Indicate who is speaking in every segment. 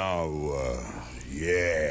Speaker 1: flower. Yeah.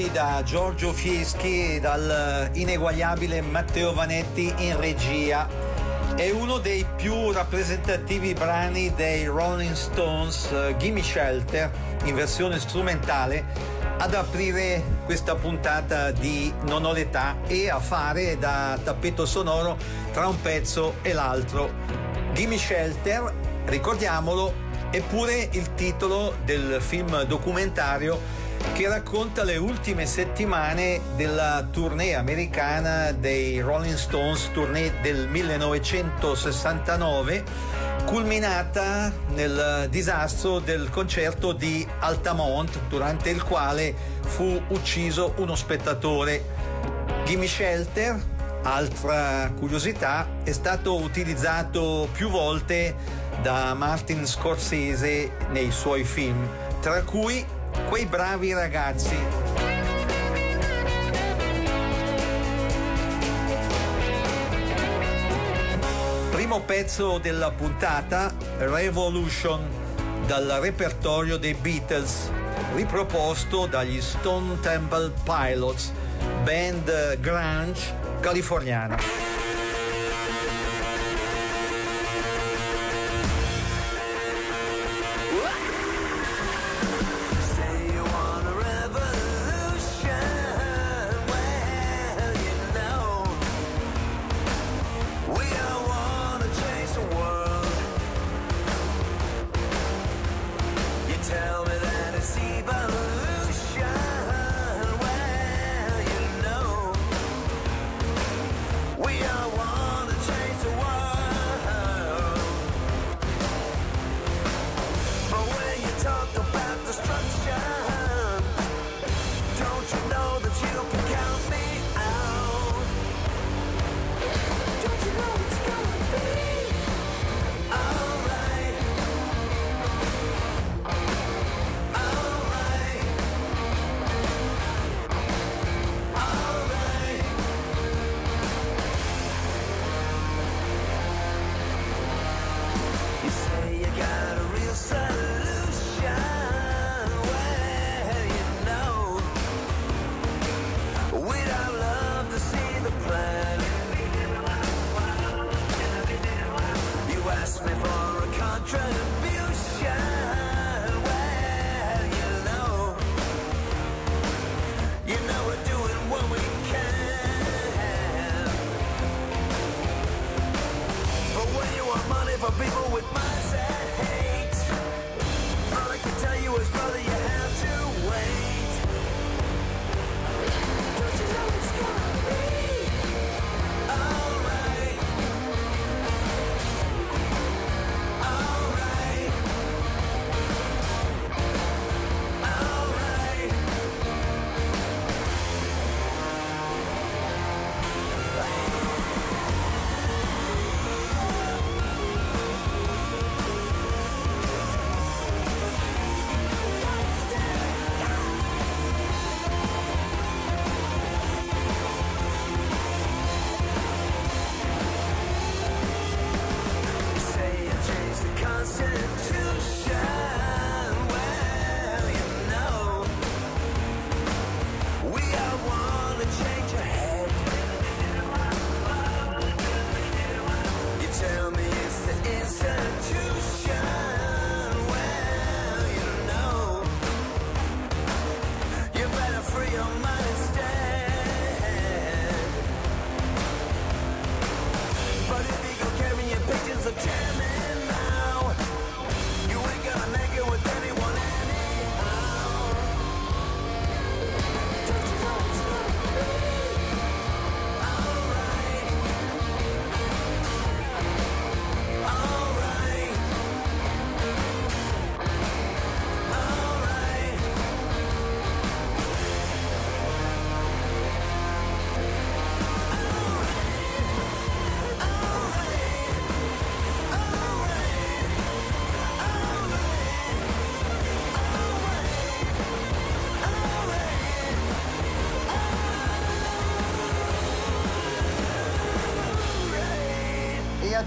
Speaker 2: Ritrovati da Giorgio Fieschi e dal ineguagliabile Matteo Vanetti in regia. È uno dei più rappresentativi brani dei Rolling Stones, uh, Gimme Shelter, in versione strumentale, ad aprire questa puntata di Non ho l'età e a fare da tappeto sonoro tra un pezzo e l'altro. Gimme Shelter, ricordiamolo, è pure il titolo del film documentario che racconta le ultime settimane della tournée americana dei Rolling Stones, tournée del 1969, culminata nel disastro del concerto di Altamont, durante il quale fu ucciso uno spettatore. Gimme Shelter, altra curiosità, è stato utilizzato più volte da Martin Scorsese nei suoi film, tra cui quei bravi ragazzi. Primo pezzo della puntata, Revolution, dal repertorio dei Beatles, riproposto dagli Stone Temple Pilots, band grunge californiana.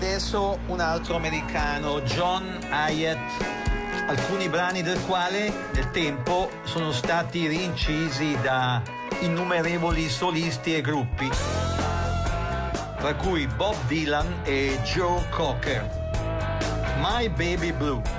Speaker 3: Adesso un altro americano, John Hyatt, alcuni brani del quale nel tempo sono stati rincisi da innumerevoli solisti e gruppi, tra cui Bob Dylan e Joe Cocker. My Baby Blue.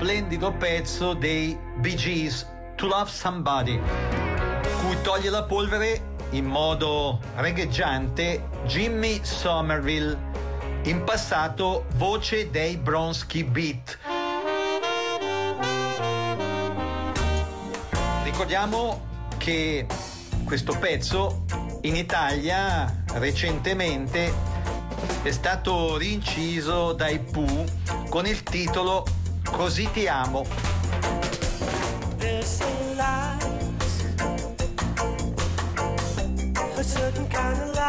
Speaker 3: splendido pezzo dei Bee Gees, To Love Somebody, cui toglie la polvere in modo regheggiante Jimmy Somerville, in passato voce dei Bronsky Beat. Ricordiamo
Speaker 2: che questo pezzo in Italia recentemente è stato rinciso dai Pooh con il titolo Così ti amo.
Speaker 4: A certain kind of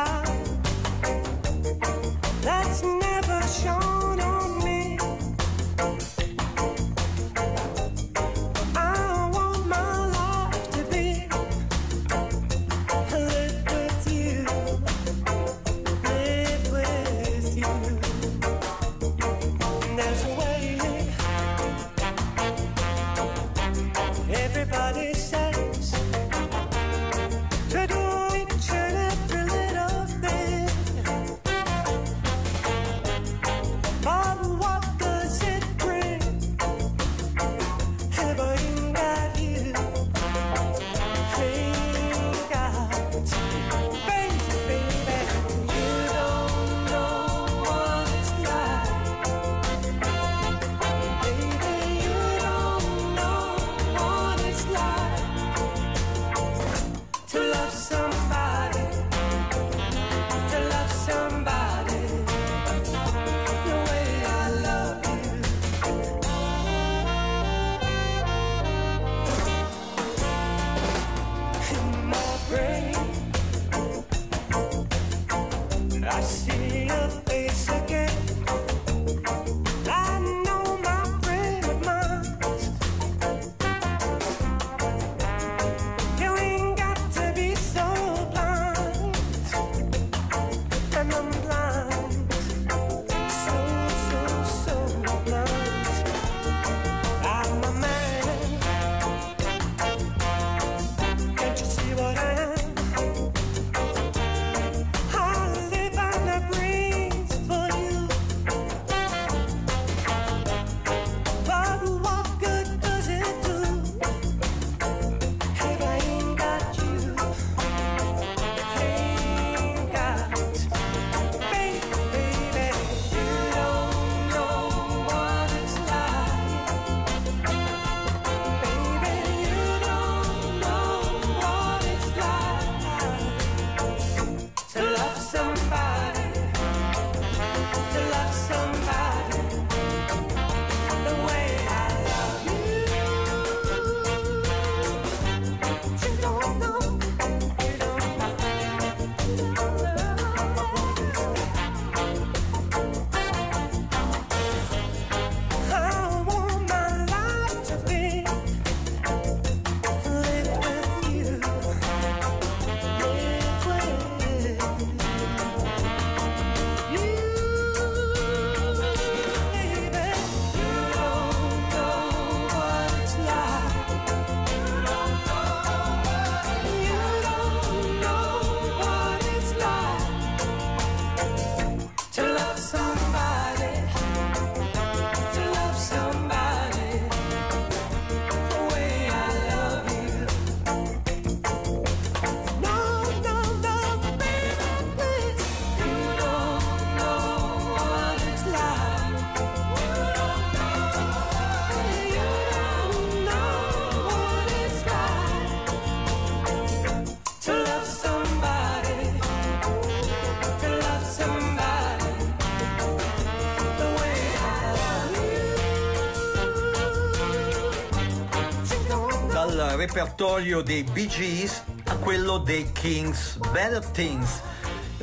Speaker 2: repertorio dei Bee Gees a quello dei Kings Better Things.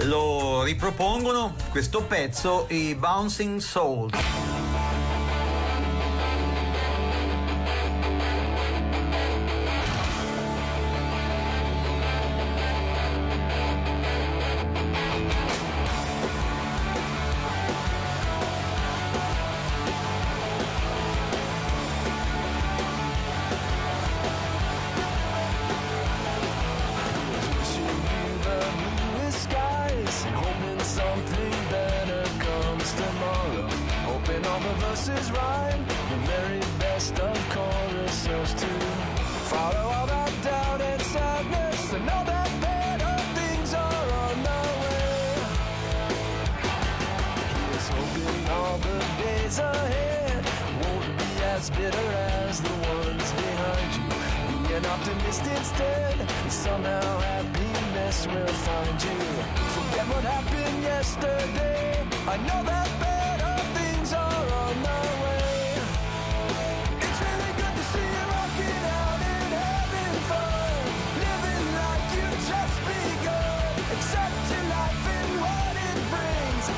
Speaker 2: Lo ripropongono questo pezzo i Bouncing Souls.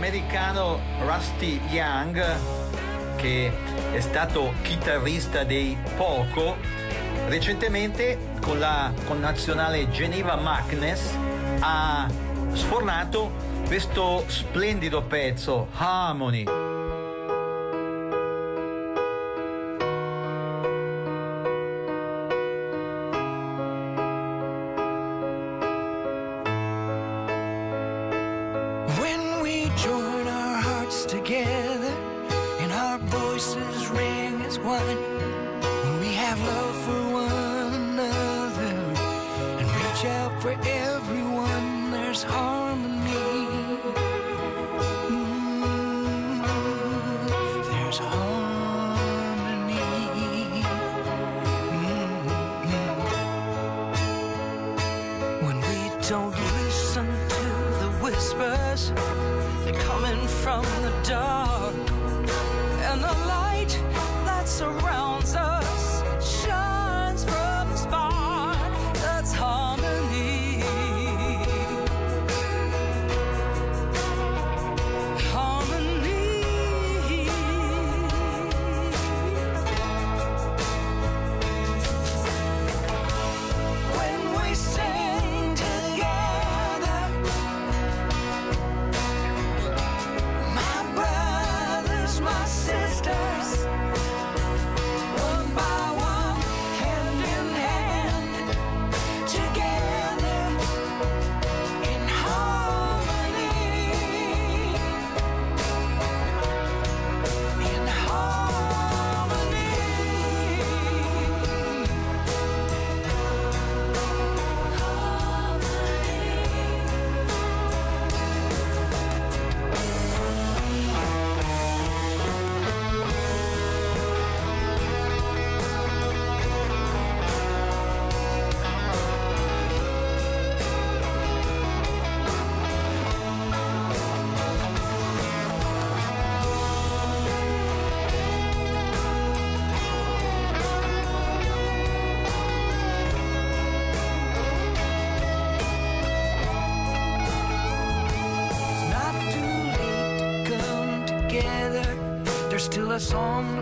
Speaker 5: americano Rusty Young, che è stato chitarrista dei Poco, recentemente con la connazionale Geneva Magnus ha sfornato questo splendido pezzo, Harmony. Can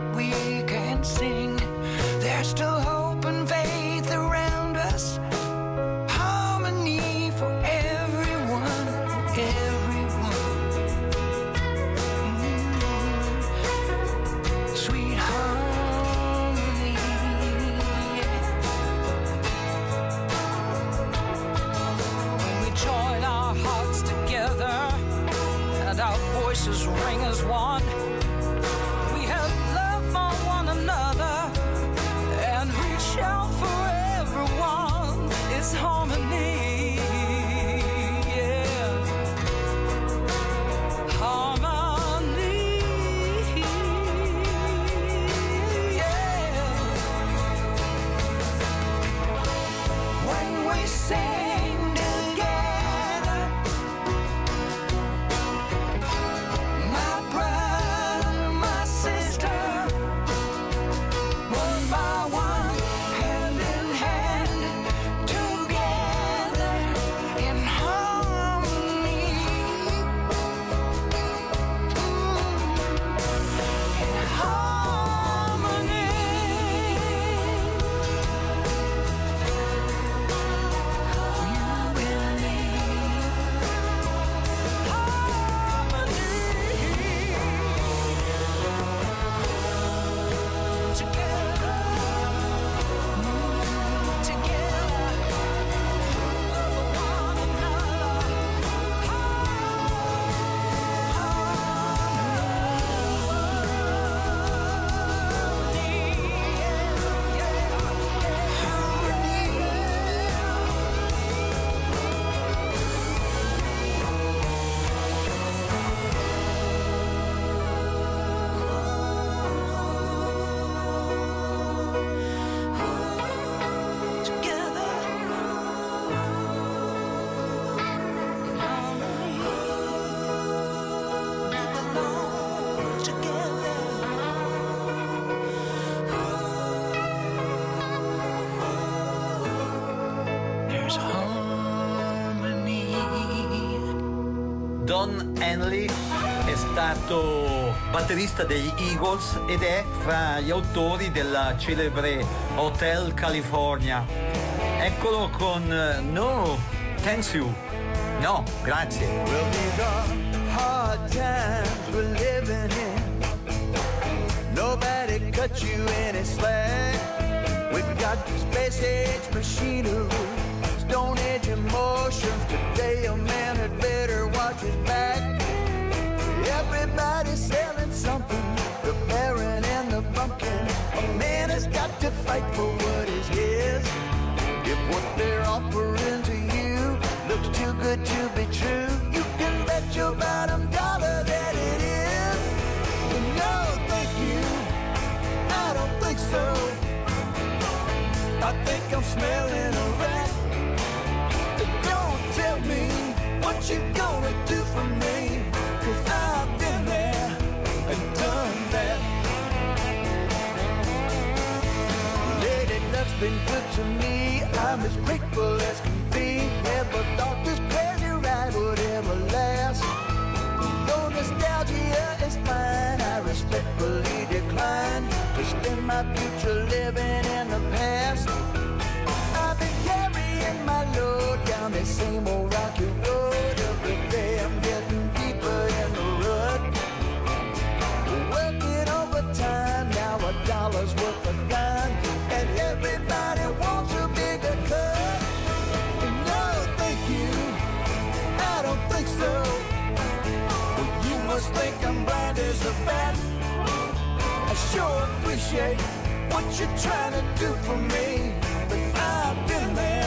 Speaker 2: stato batterista degli Eagles ed è fra gli autori della celebre Hotel California. Eccolo con eh, No, thanks you. No, grazie.
Speaker 6: Well, these are hard times we're living in. Nobody cut you any slack. We got space age machinery, stone age emotions. Today, a man had better watch his back. Everybody's selling something, the baron and the pumpkin. A man has got to fight for what is his. If what they're offering to you looks too good to be true, you can bet your bottom dollar that it is. No, thank you. I don't think so. I think I'm smelling a rat. Don't tell me what you're gonna do for me. Been good to me. I'm as grateful as can be. Never thought this crazy ride would ever last. Though nostalgia is fine, I respectfully decline to spend my future living in the past. I've been carrying my load down this same old rocky road. Every day I'm getting deeper in the rut. Working overtime, now a dollar's worth a dime. And everybody sure appreciate what you're trying to do for me. But I've been there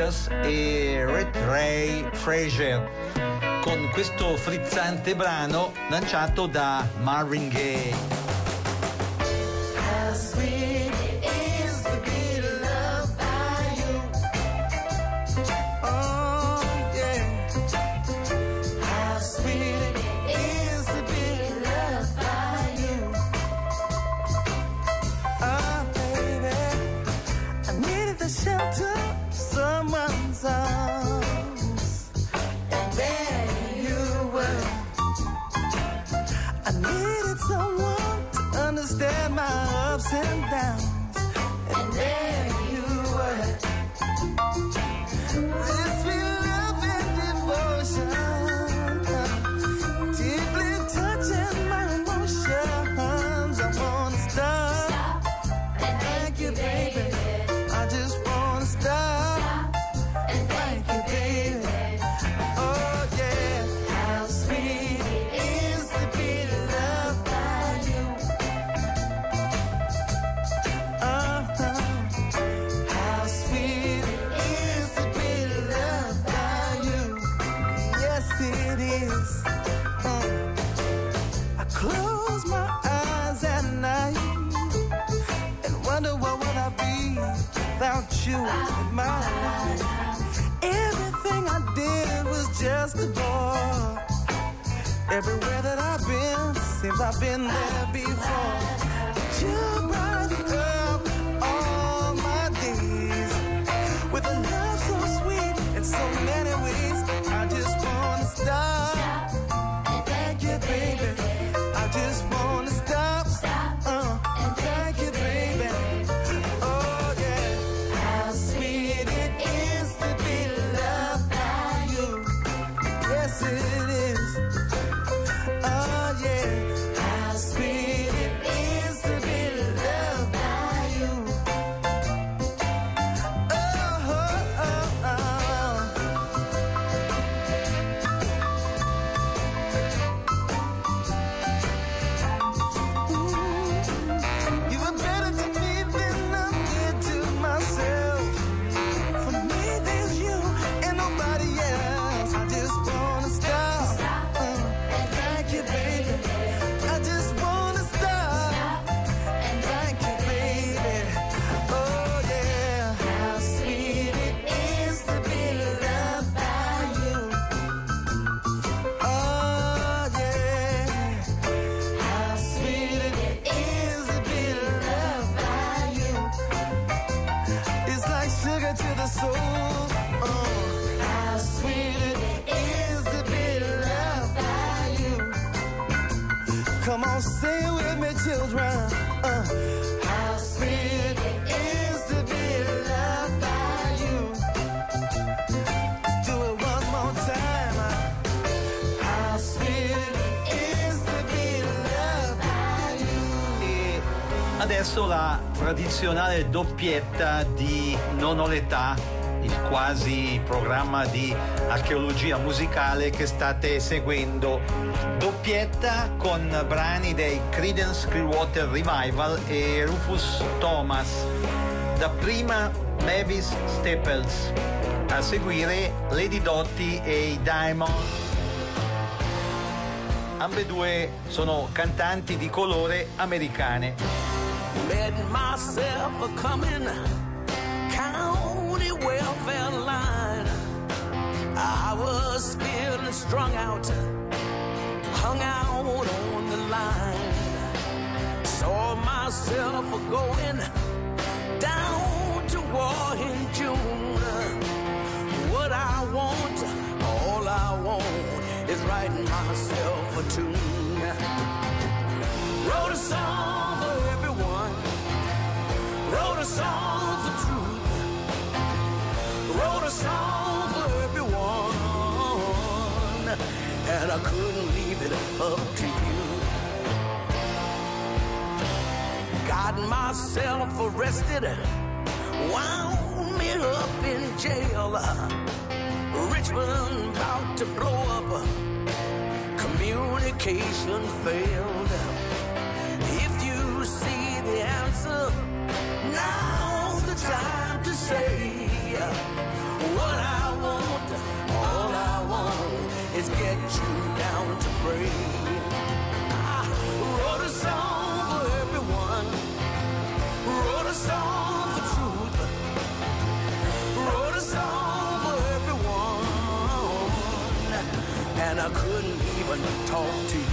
Speaker 2: Monsters e Ray Fraser con questo frizzante brano lanciato da Marvin Gaye.
Speaker 3: Everywhere that I've been, seems I've been there before. You brighten up all my days with a love so sweet in so many
Speaker 2: tradizionale doppietta di Non ho l'età, il quasi programma di archeologia musicale che state seguendo. Doppietta con brani dei Creedence Clearwater Revival e Rufus Thomas. Dapprima Mavis Staples. A seguire Lady Dotti e i Diamonds. Ambedue sono cantanti di colore americane.
Speaker 6: Met myself a coming county welfare line. I was feeling strung out, hung out on the line. Saw myself a going down to war in June. What I want, all I want, is writing myself a tune. Wrote a song. Wrote a song for truth. Wrote a song for everyone. And I couldn't leave it up to you. Got myself arrested. Wound me up in jail. Richmond about to blow up. Communication failed. If you see the answer, time to say uh, what I want. All I want is get you down to pray. I wrote a song for everyone. Wrote a song for truth. Wrote a song for everyone. And I couldn't even talk to you.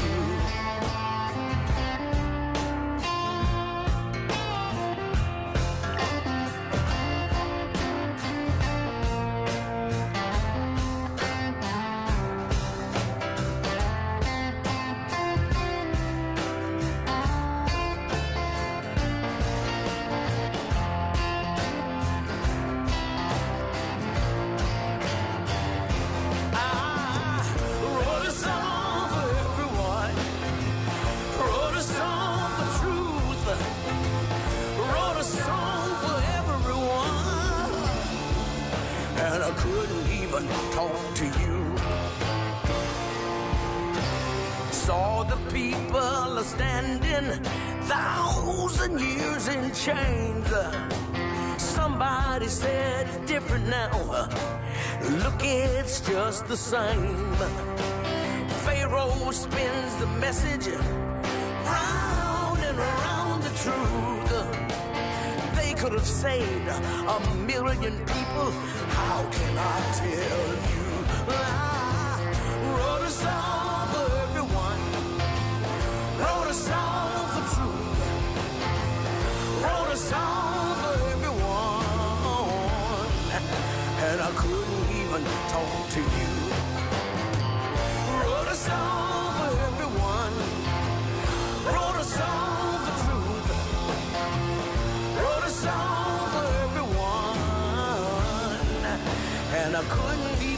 Speaker 6: Standing thousand years in chains. Somebody said it's different now. Look, it's just the same. Pharaoh spins the message round and around the truth. They could have saved a million people. How can I tell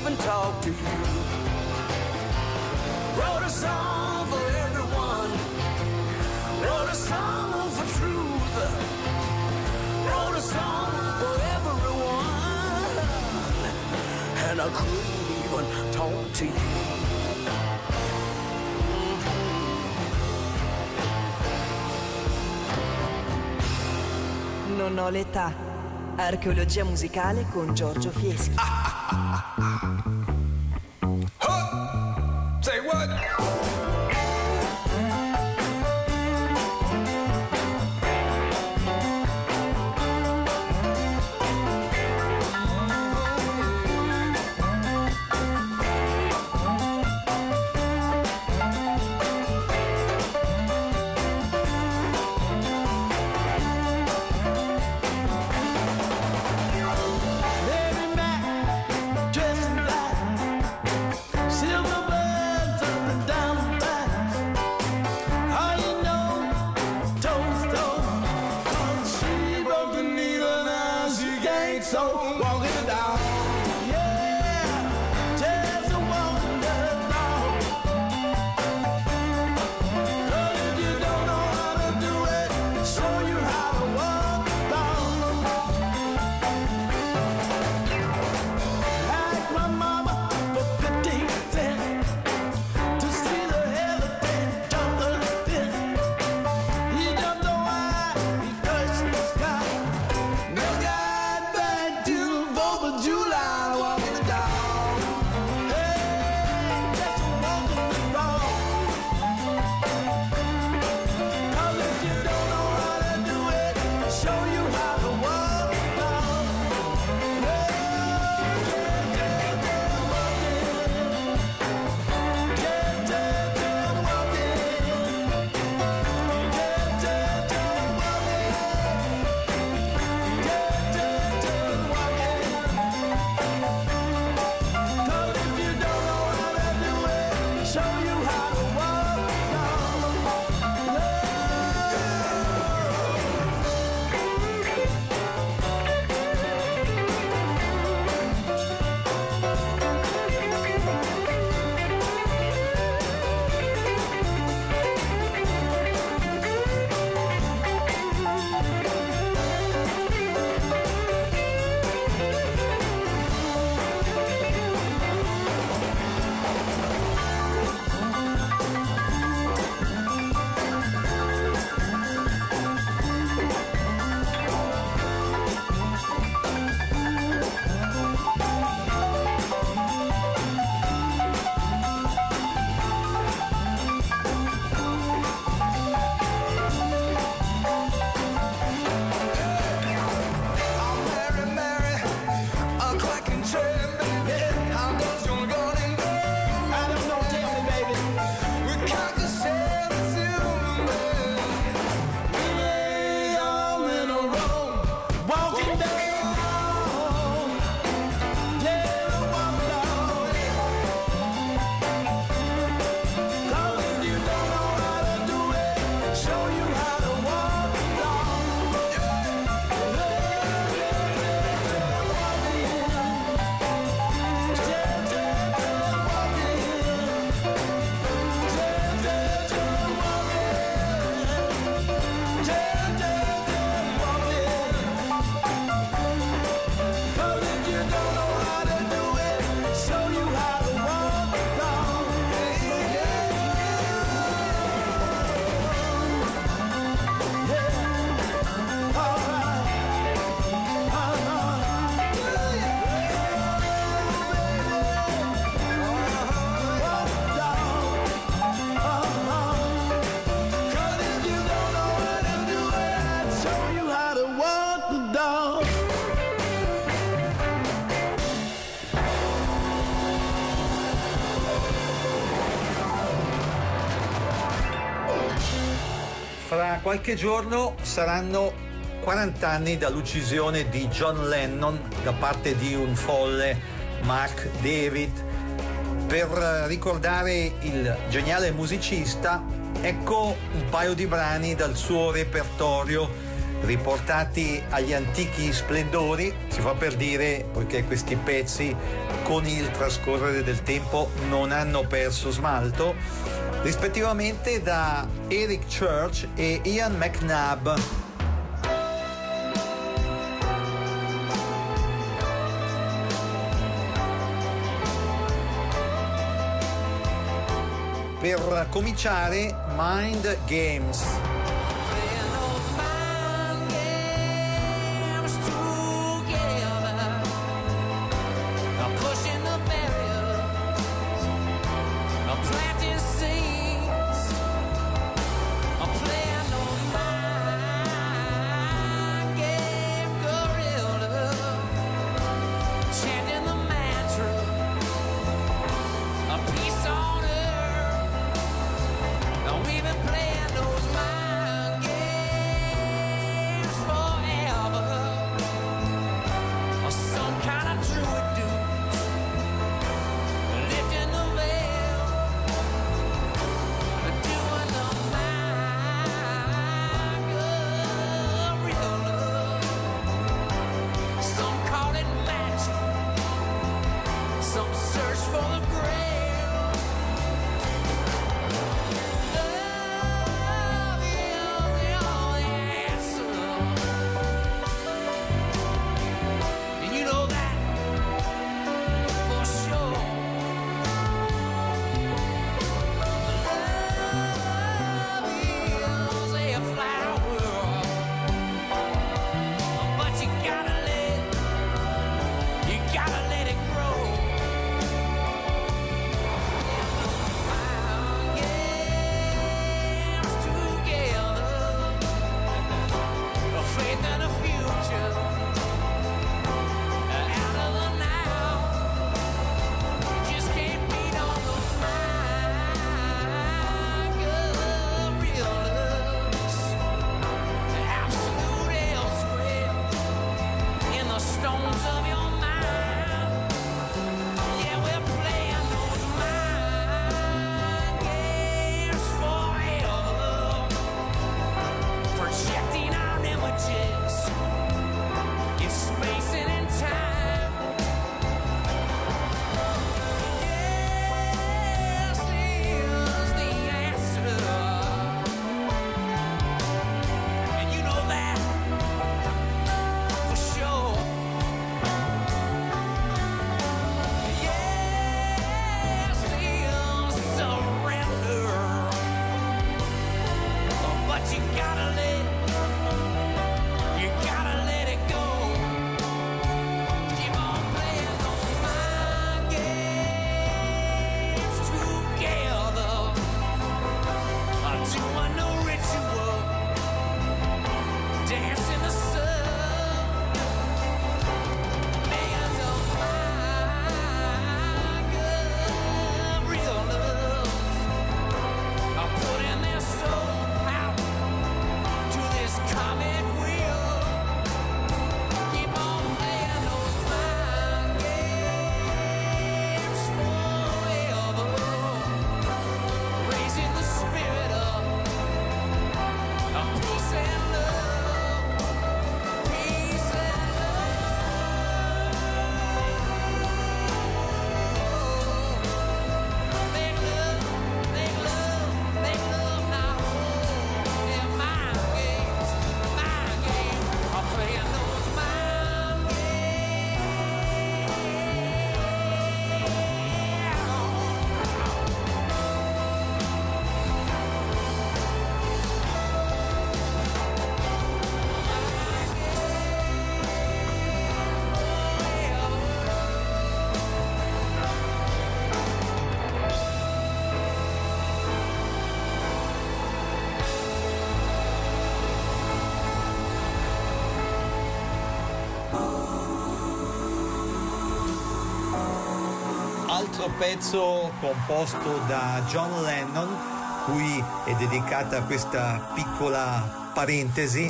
Speaker 6: even talk to you. Wrote a song for everyone. Wrote a song for truth. Wrote a song for everyone. And I couldn't even talk to you.
Speaker 7: Non ho l'età. Archeologia musicale con Giorgio Fieschi.
Speaker 2: qualche giorno saranno 40 anni dall'uccisione di John Lennon da parte di un folle Mark David. Per ricordare il geniale musicista, ecco un paio di brani dal suo repertorio riportati agli antichi splendori, si fa per dire poiché questi pezzi con il trascorrere del tempo non hanno perso smalto rispettivamente da Eric Church e Ian McNabb. Per cominciare, Mind Games. altro pezzo composto da John Lennon,
Speaker 3: cui è dedicata questa piccola parentesi.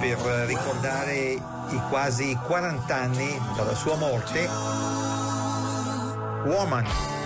Speaker 3: per ricordare i quasi 40 anni dalla sua morte. Woman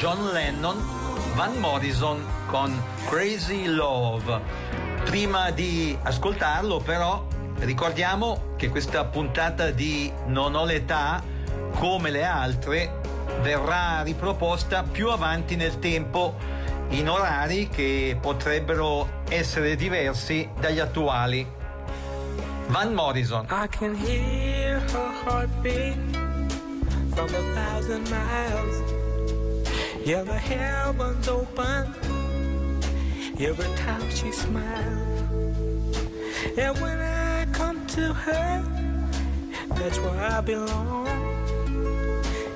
Speaker 3: John Lennon, Van Morrison con Crazy Love. Prima di ascoltarlo però ricordiamo che questa puntata di Non ho l'età, come le altre, verrà riproposta più avanti nel tempo in orari che potrebbero essere diversi dagli attuali. Van Morrison.
Speaker 4: I can hear her heartbeat from a thousand miles. Yeah, the heavens open every time she smiles. And when I come to her, that's where I belong.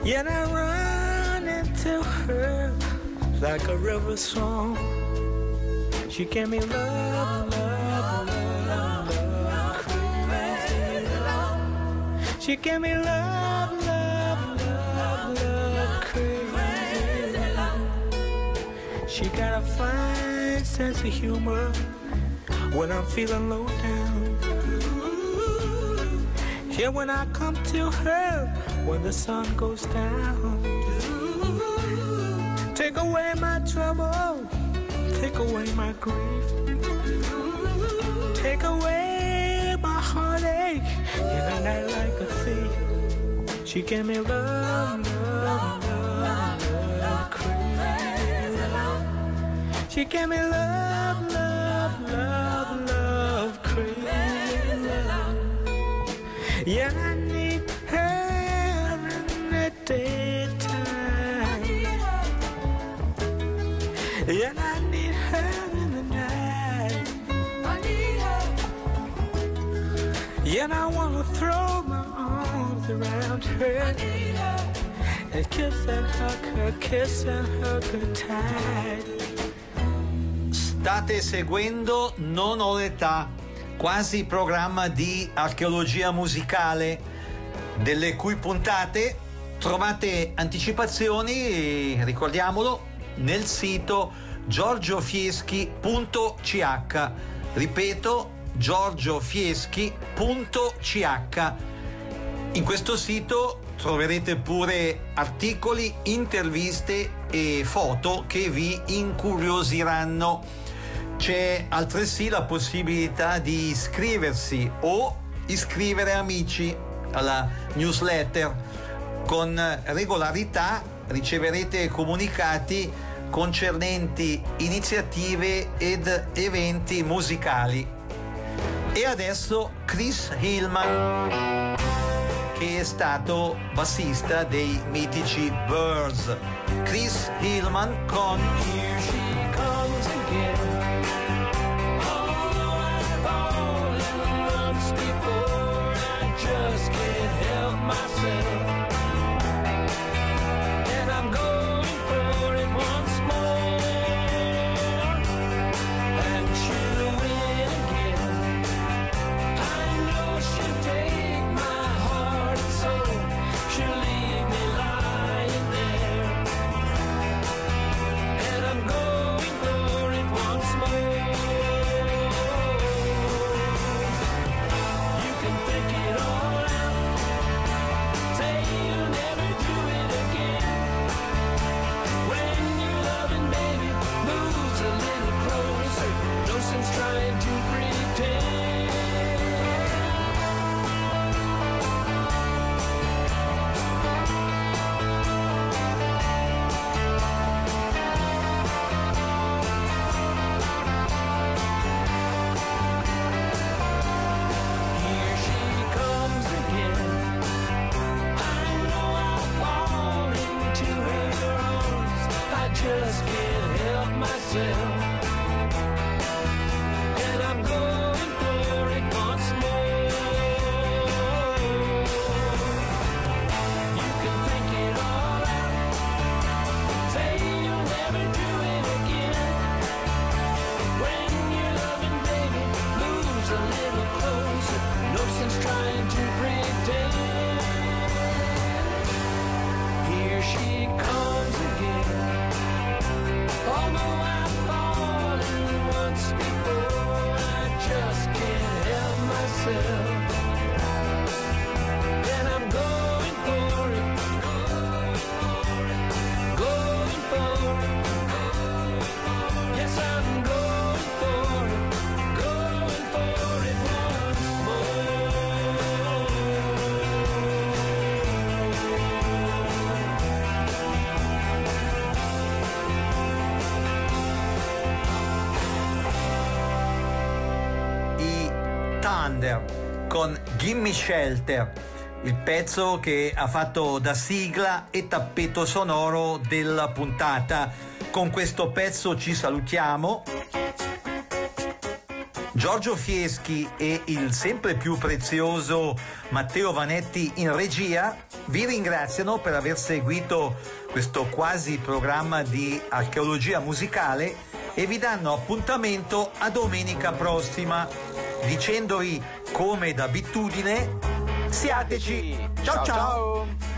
Speaker 4: Yet I run into her like a river song. She gave me love, love, love, love, crazy love. She gave me love, love, She got a fine sense of humor when I'm feeling low down. Yeah, when I come to her when the sun goes down. Take away my trouble, take away my grief, take away my heartache in a night like a thief. She gave me love, She gave me love, love, love, love, crazy love.
Speaker 8: Yeah, I need her in the daytime. Yeah, I need her in the night. I need her. Yeah, I wanna throw my arms around her. I need her. And kiss and hug her, kiss and hug her tight.
Speaker 2: State seguendo Non ho l'età, quasi programma di archeologia musicale, delle cui puntate trovate anticipazioni, ricordiamolo, nel sito giorgiofieschi.ch. Ripeto, giorgiofieschi.ch. In questo sito troverete pure articoli, interviste e foto che vi incuriosiranno. C'è altresì la possibilità di iscriversi o iscrivere amici alla newsletter. Con regolarità riceverete comunicati concernenti iniziative ed eventi musicali. E adesso Chris Hillman, che è stato bassista dei mitici Birds. Chris Hillman con
Speaker 5: Here she comes again.
Speaker 2: Thunder con Gimme Shelter, il pezzo che ha fatto da sigla e tappeto sonoro della puntata. Con questo pezzo ci salutiamo. Giorgio Fieschi e il sempre più prezioso Matteo Vanetti in regia vi ringraziano per aver seguito questo quasi programma di archeologia musicale e vi danno appuntamento a domenica prossima dicendovi come d'abitudine siateci ciao ciao.
Speaker 9: ciao.